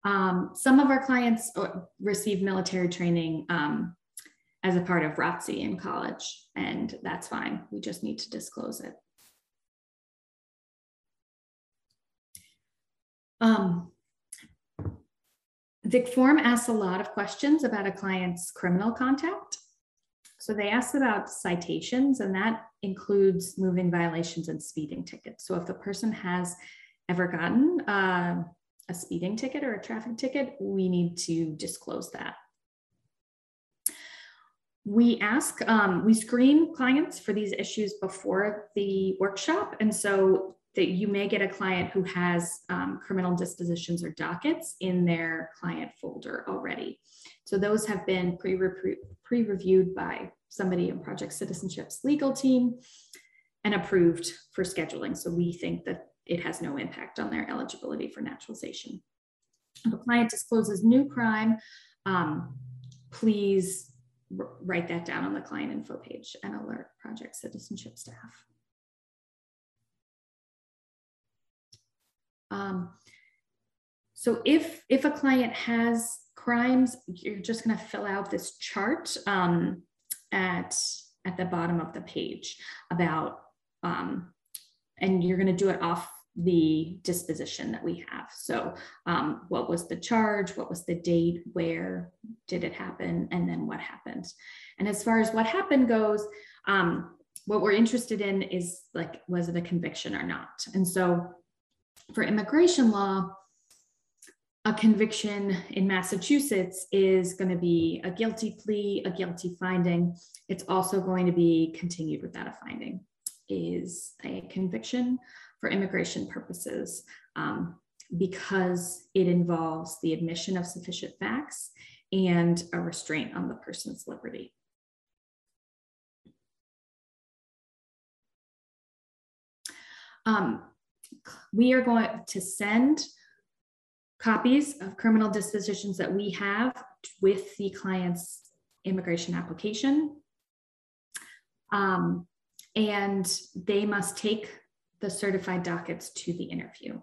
Um, some of our clients uh, receive military training um, as a part of ROTC in college, and that's fine. We just need to disclose it. Um, the form asks a lot of questions about a client's criminal contact. So they asked about citations, and that includes moving violations and speeding tickets. So if the person has ever gotten uh, a speeding ticket or a traffic ticket, we need to disclose that. We ask, um, we screen clients for these issues before the workshop. And so that you may get a client who has um, criminal dispositions or dockets in their client folder already. So those have been pre-reviewed by somebody in Project Citizenship's legal team and approved for scheduling. So we think that it has no impact on their eligibility for naturalization. If a client discloses new crime, um, please write that down on the client info page and alert Project Citizenship staff. Um, so if, if a client has crimes, you're just gonna fill out this chart um, at at the bottom of the page about, um, and you're going to do it off the disposition that we have. So, um, what was the charge? What was the date? Where did it happen? And then what happened? And as far as what happened goes, um, what we're interested in is like, was it a conviction or not? And so, for immigration law, a conviction in Massachusetts is going to be a guilty plea, a guilty finding. It's also going to be continued without a finding, is a conviction for immigration purposes um, because it involves the admission of sufficient facts and a restraint on the person's liberty. Um, we are going to send copies of criminal dispositions that we have with the client's immigration application. Um, and they must take the certified dockets to the interview.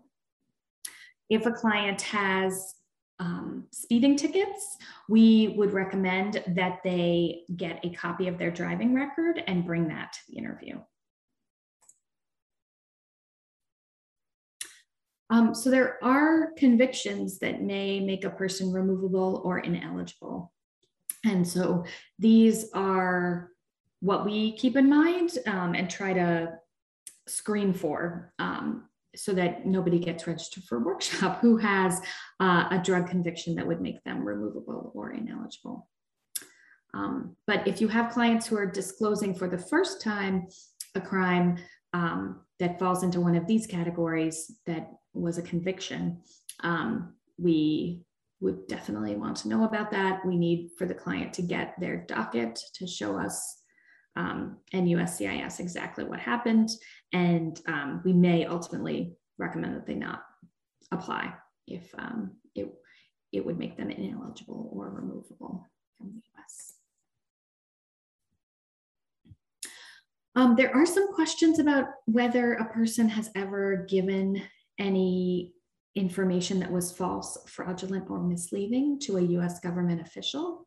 If a client has um, speeding tickets, we would recommend that they get a copy of their driving record and bring that to the interview. Um, so there are convictions that may make a person removable or ineligible. And so these are what we keep in mind um, and try to screen for um, so that nobody gets registered for a workshop who has uh, a drug conviction that would make them removable or ineligible. Um, but if you have clients who are disclosing for the first time a crime um, that falls into one of these categories that was a conviction, um, we would definitely want to know about that. We need for the client to get their docket to show us um, and USCIS exactly what happened. And um, we may ultimately recommend that they not apply if um, it, it would make them ineligible or removable from the US. Um, there are some questions about whether a person has ever given any information that was false, fraudulent, or misleading to a US government official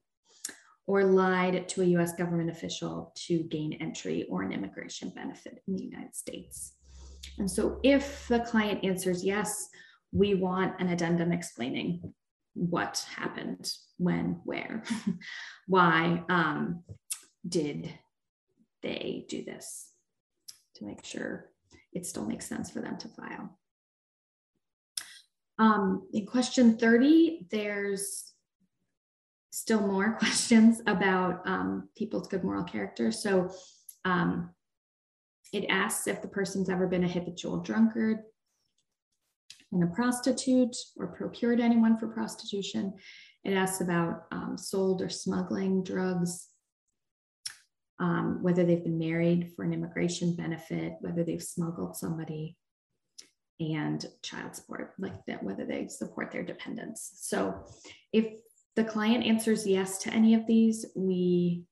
or lied to a US government official to gain entry or an immigration benefit in the United States. And so if the client answers yes, we want an addendum explaining what happened, when, where, why um, did they do this to make sure it still makes sense for them to file. Um, in question 30, there's still more questions about um, people's good moral character. So um, it asks if the person's ever been a habitual drunkard and a prostitute or procured anyone for prostitution. It asks about um, sold or smuggling drugs, um, whether they've been married for an immigration benefit, whether they've smuggled somebody, and child support, like that, whether they support their dependents. So if the client answers yes to any of these, we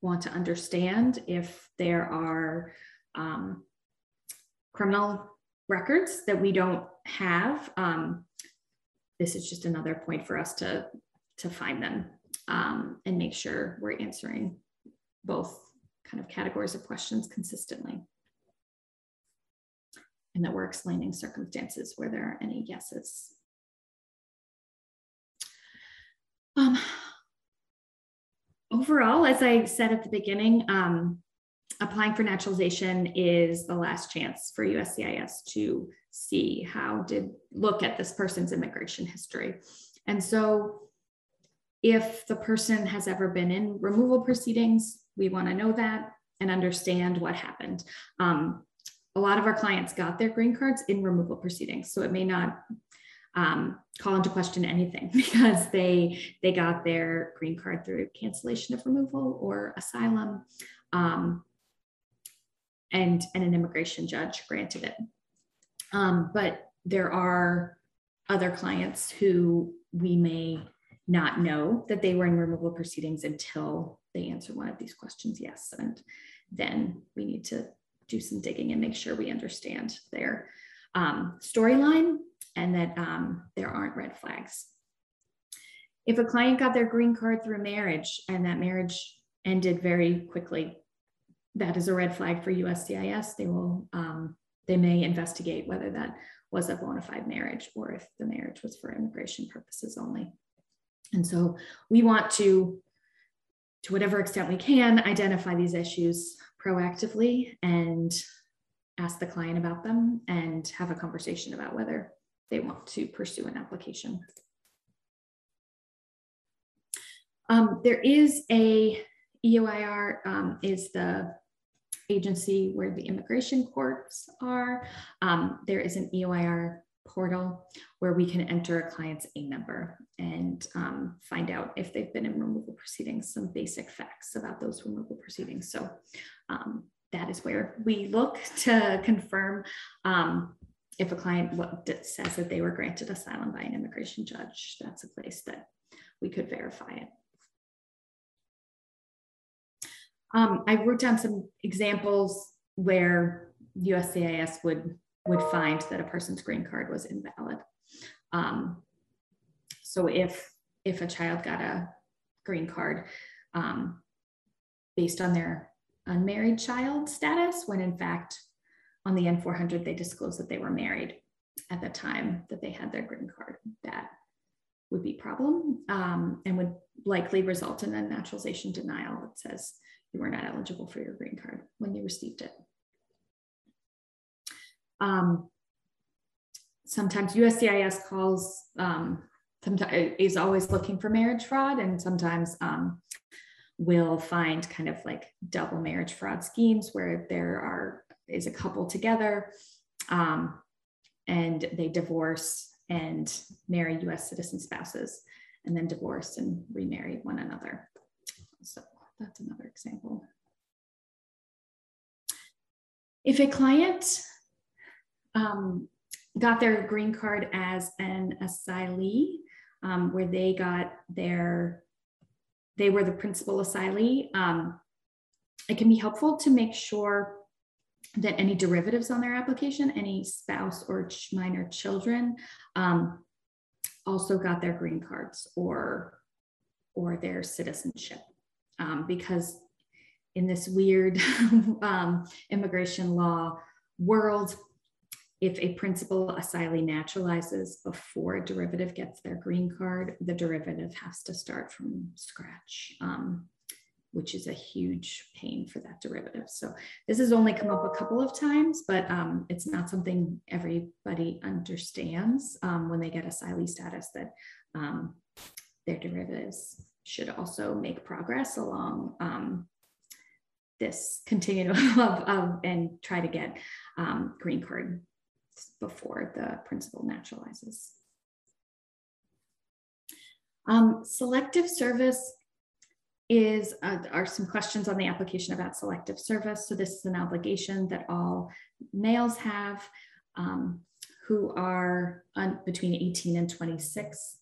want to understand if there are um, criminal records that we don't have. Um, this is just another point for us to, to find them um, and make sure we're answering both kind of categories of questions consistently and that we're explaining circumstances where there are any yeses. Um, overall, as I said at the beginning, um, applying for naturalization is the last chance for USCIS to see how did look at this person's immigration history. And so if the person has ever been in removal proceedings, we want to know that and understand what happened. Um, a lot of our clients got their green cards in removal proceedings. So it may not um, call into question anything because they they got their green card through cancellation of removal or asylum, um, and and an immigration judge granted it. Um, but there are other clients who we may not know that they were in removal proceedings until they answer one of these questions yes and then we need to do some digging and make sure we understand their um, storyline and that um, there aren't red flags. If a client got their green card through a marriage and that marriage ended very quickly, that is a red flag for USCIS. They will um, they may investigate whether that was a bona fide marriage or if the marriage was for immigration purposes only. And so we want to, to whatever extent we can, identify these issues proactively and ask the client about them and have a conversation about whether they want to pursue an application. Um, there is a EOIR um, is the agency where the immigration courts are. Um, there is an EOIR portal where we can enter a client's A number and um, find out if they've been in removal proceedings, some basic facts about those removal proceedings. So um, that is where we look to confirm um, if a client says that they were granted asylum by an immigration judge, that's a place that we could verify it. Um, I wrote down some examples where USCIS would would find that a person's green card was invalid. Um, so if if a child got a green card um, based on their unmarried child status, when in fact on the N400 they disclosed that they were married at the time that they had their green card, that would be problem um, and would likely result in a naturalization denial that says you were not eligible for your green card when you received it. Um, sometimes USCIS calls, um, sometimes is always looking for marriage fraud and sometimes um, will find kind of like double marriage fraud schemes where there are is a couple together um, and they divorce and marry US citizen spouses and then divorce and remarry one another. So that's another example. If a client um, got their green card as an asylee, um, where they got their, they were the principal asylee, um, it can be helpful to make sure that any derivatives on their application, any spouse or minor children, um, also got their green cards or or their citizenship. Um, because in this weird um, immigration law world, if a principal asylee naturalizes before a derivative gets their green card, the derivative has to start from scratch, um, which is a huge pain for that derivative. So this has only come up a couple of times, but um, it's not something everybody understands um, when they get asylee status that um, their derivatives should also make progress along um, this continuum of, of, and try to get um, green card before the principal naturalizes. Um, selective service is uh, are some questions on the application about selective service. So this is an obligation that all males have um, who are between 18 and 26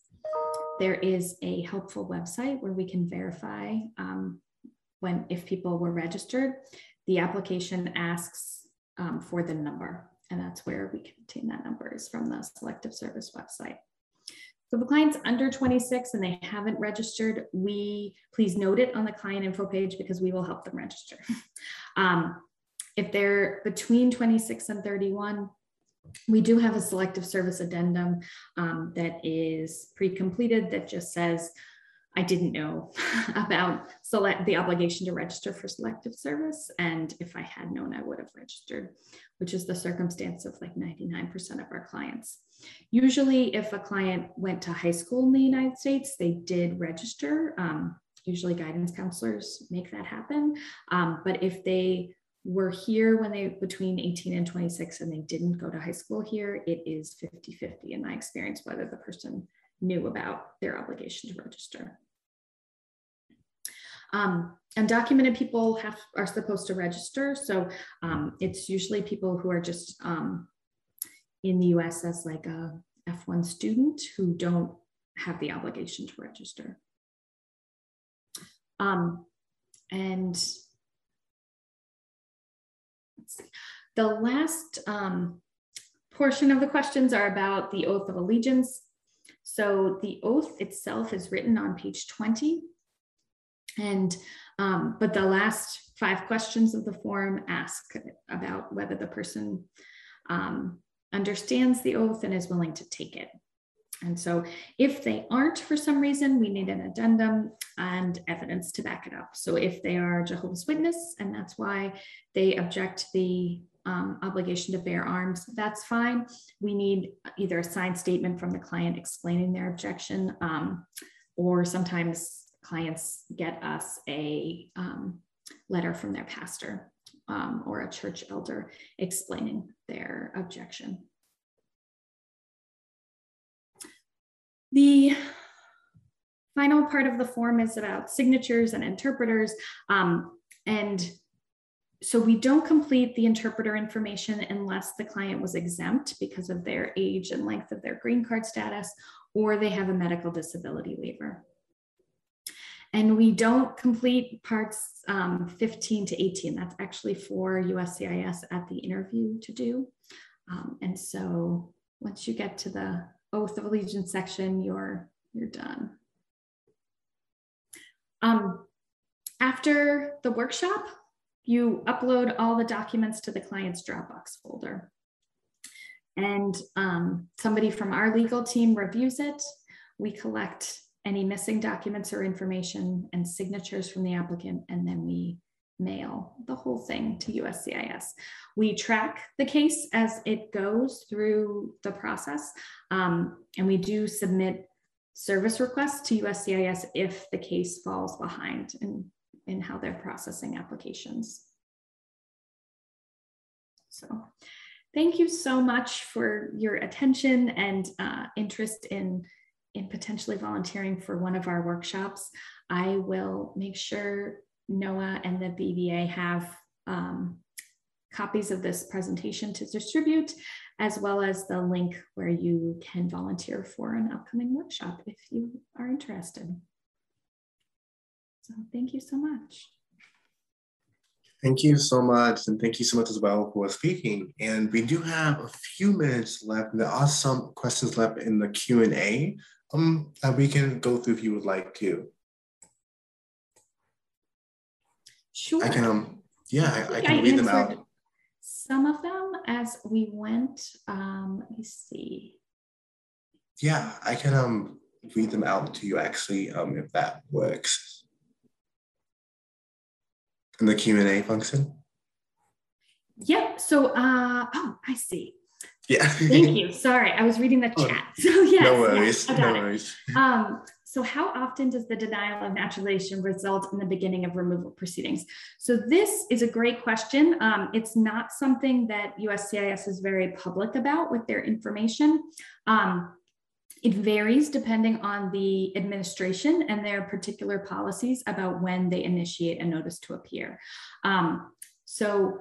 there is a helpful website where we can verify um, when if people were registered. The application asks um, for the number, and that's where we can obtain that number is from the selective service website. So if a client's under 26 and they haven't registered, we please note it on the client info page because we will help them register. um, if they're between 26 and 31, we do have a selective service addendum um, that is pre-completed that just says, I didn't know about select the obligation to register for selective service. And if I had known, I would have registered, which is the circumstance of like 99% of our clients. Usually, if a client went to high school in the United States, they did register. Um, usually, guidance counselors make that happen. Um, but if they were here when they between 18 and 26 and they didn't go to high school here, it is 50 50 in my experience whether the person knew about their obligation to register. Um, undocumented people have are supposed to register. So um, it's usually people who are just um, in the US as like a F1 student who don't have the obligation to register. Um, and the last um, portion of the questions are about the oath of allegiance. So the oath itself is written on page 20. And, um, but the last five questions of the form ask about whether the person um, understands the oath and is willing to take it. And so if they aren't for some reason, we need an addendum and evidence to back it up. So if they are Jehovah's Witness, and that's why they object the um, obligation to bear arms, that's fine. We need either a signed statement from the client explaining their objection, um, or sometimes clients get us a um, letter from their pastor um, or a church elder explaining their objection. The final part of the form is about signatures and interpreters. Um, and so we don't complete the interpreter information unless the client was exempt because of their age and length of their green card status, or they have a medical disability waiver. And we don't complete parts um, 15 to 18. That's actually for USCIS at the interview to do. Um, and so once you get to the oath of allegiance section, you're, you're done. Um, after the workshop, you upload all the documents to the client's Dropbox folder. And um, somebody from our legal team reviews it. We collect any missing documents or information and signatures from the applicant, and then we mail the whole thing to USCIS. We track the case as it goes through the process, um, and we do submit service requests to USCIS if the case falls behind in, in how they're processing applications. So thank you so much for your attention and uh, interest in in potentially volunteering for one of our workshops, I will make sure Noah and the BBA have um, copies of this presentation to distribute, as well as the link where you can volunteer for an upcoming workshop if you are interested. So thank you so much. Thank you so much. And thank you so much as well for speaking. And we do have a few minutes left. There are some questions left in the Q&A. Um, and we can go through if you would like to. Sure. I can um yeah, I, I can I read them out. Some of them as we went. Um, let me see. Yeah, I can um read them out to you actually, um, if that works. In the Q&A function? Yep. So uh oh, I see. Yeah. Thank you. Sorry, I was reading the oh, chat. So yes, no worries. Yes, no worries. Um, so how often does the denial of naturalization result in the beginning of removal proceedings? So this is a great question. Um, it's not something that USCIS is very public about with their information. Um, it varies depending on the administration and their particular policies about when they initiate a notice to appear. Um, so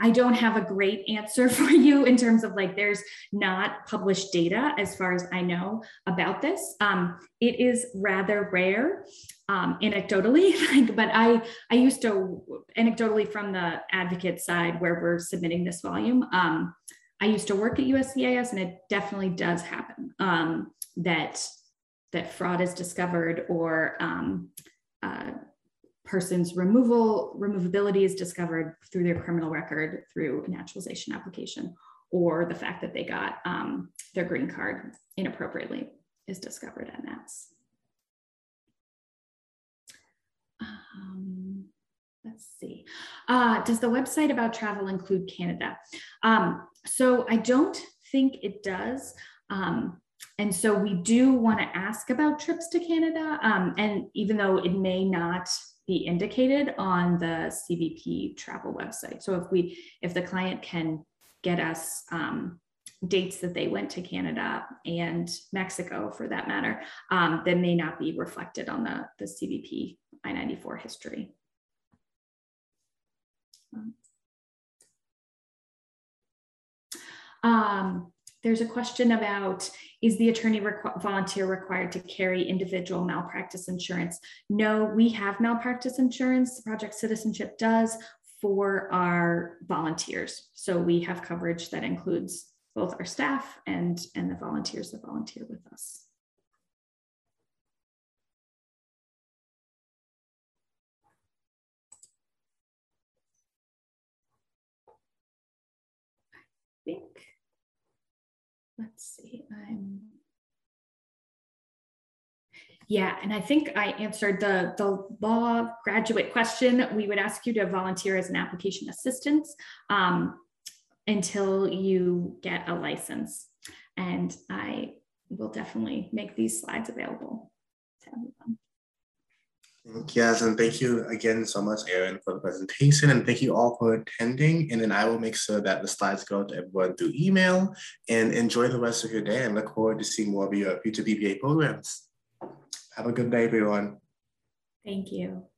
I don't have a great answer for you in terms of like there's not published data as far as I know about this. Um, it is rather rare um, anecdotally, like, but I I used to anecdotally from the advocate side where we're submitting this volume. Um, I used to work at USCIS and it definitely does happen um, that that fraud is discovered or um, uh, person's removal removability is discovered through their criminal record through a naturalization application or the fact that they got um, their green card inappropriately is discovered and that's um, let's see uh, does the website about travel include canada um, so i don't think it does um, and so we do want to ask about trips to canada um, and even though it may not be indicated on the CBP travel website. So if we, if the client can get us um, dates that they went to Canada and Mexico for that matter, um, that may not be reflected on the, the CBP I-94 history. Um, there's a question about is the attorney requ- volunteer required to carry individual malpractice insurance? No, we have malpractice insurance. Project Citizenship does for our volunteers. So we have coverage that includes both our staff and, and the volunteers that volunteer with us. Let's see, I'm yeah, and I think I answered the, the law graduate question. We would ask you to volunteer as an application assistant um, until you get a license. And I will definitely make these slides available to everyone. Yes, and thank you again so much, Aaron, for the presentation, and thank you all for attending. And then I will make sure that the slides go to everyone through email. And enjoy the rest of your day, and look forward to seeing more of your future BBA programs. Have a good day, everyone. Thank you.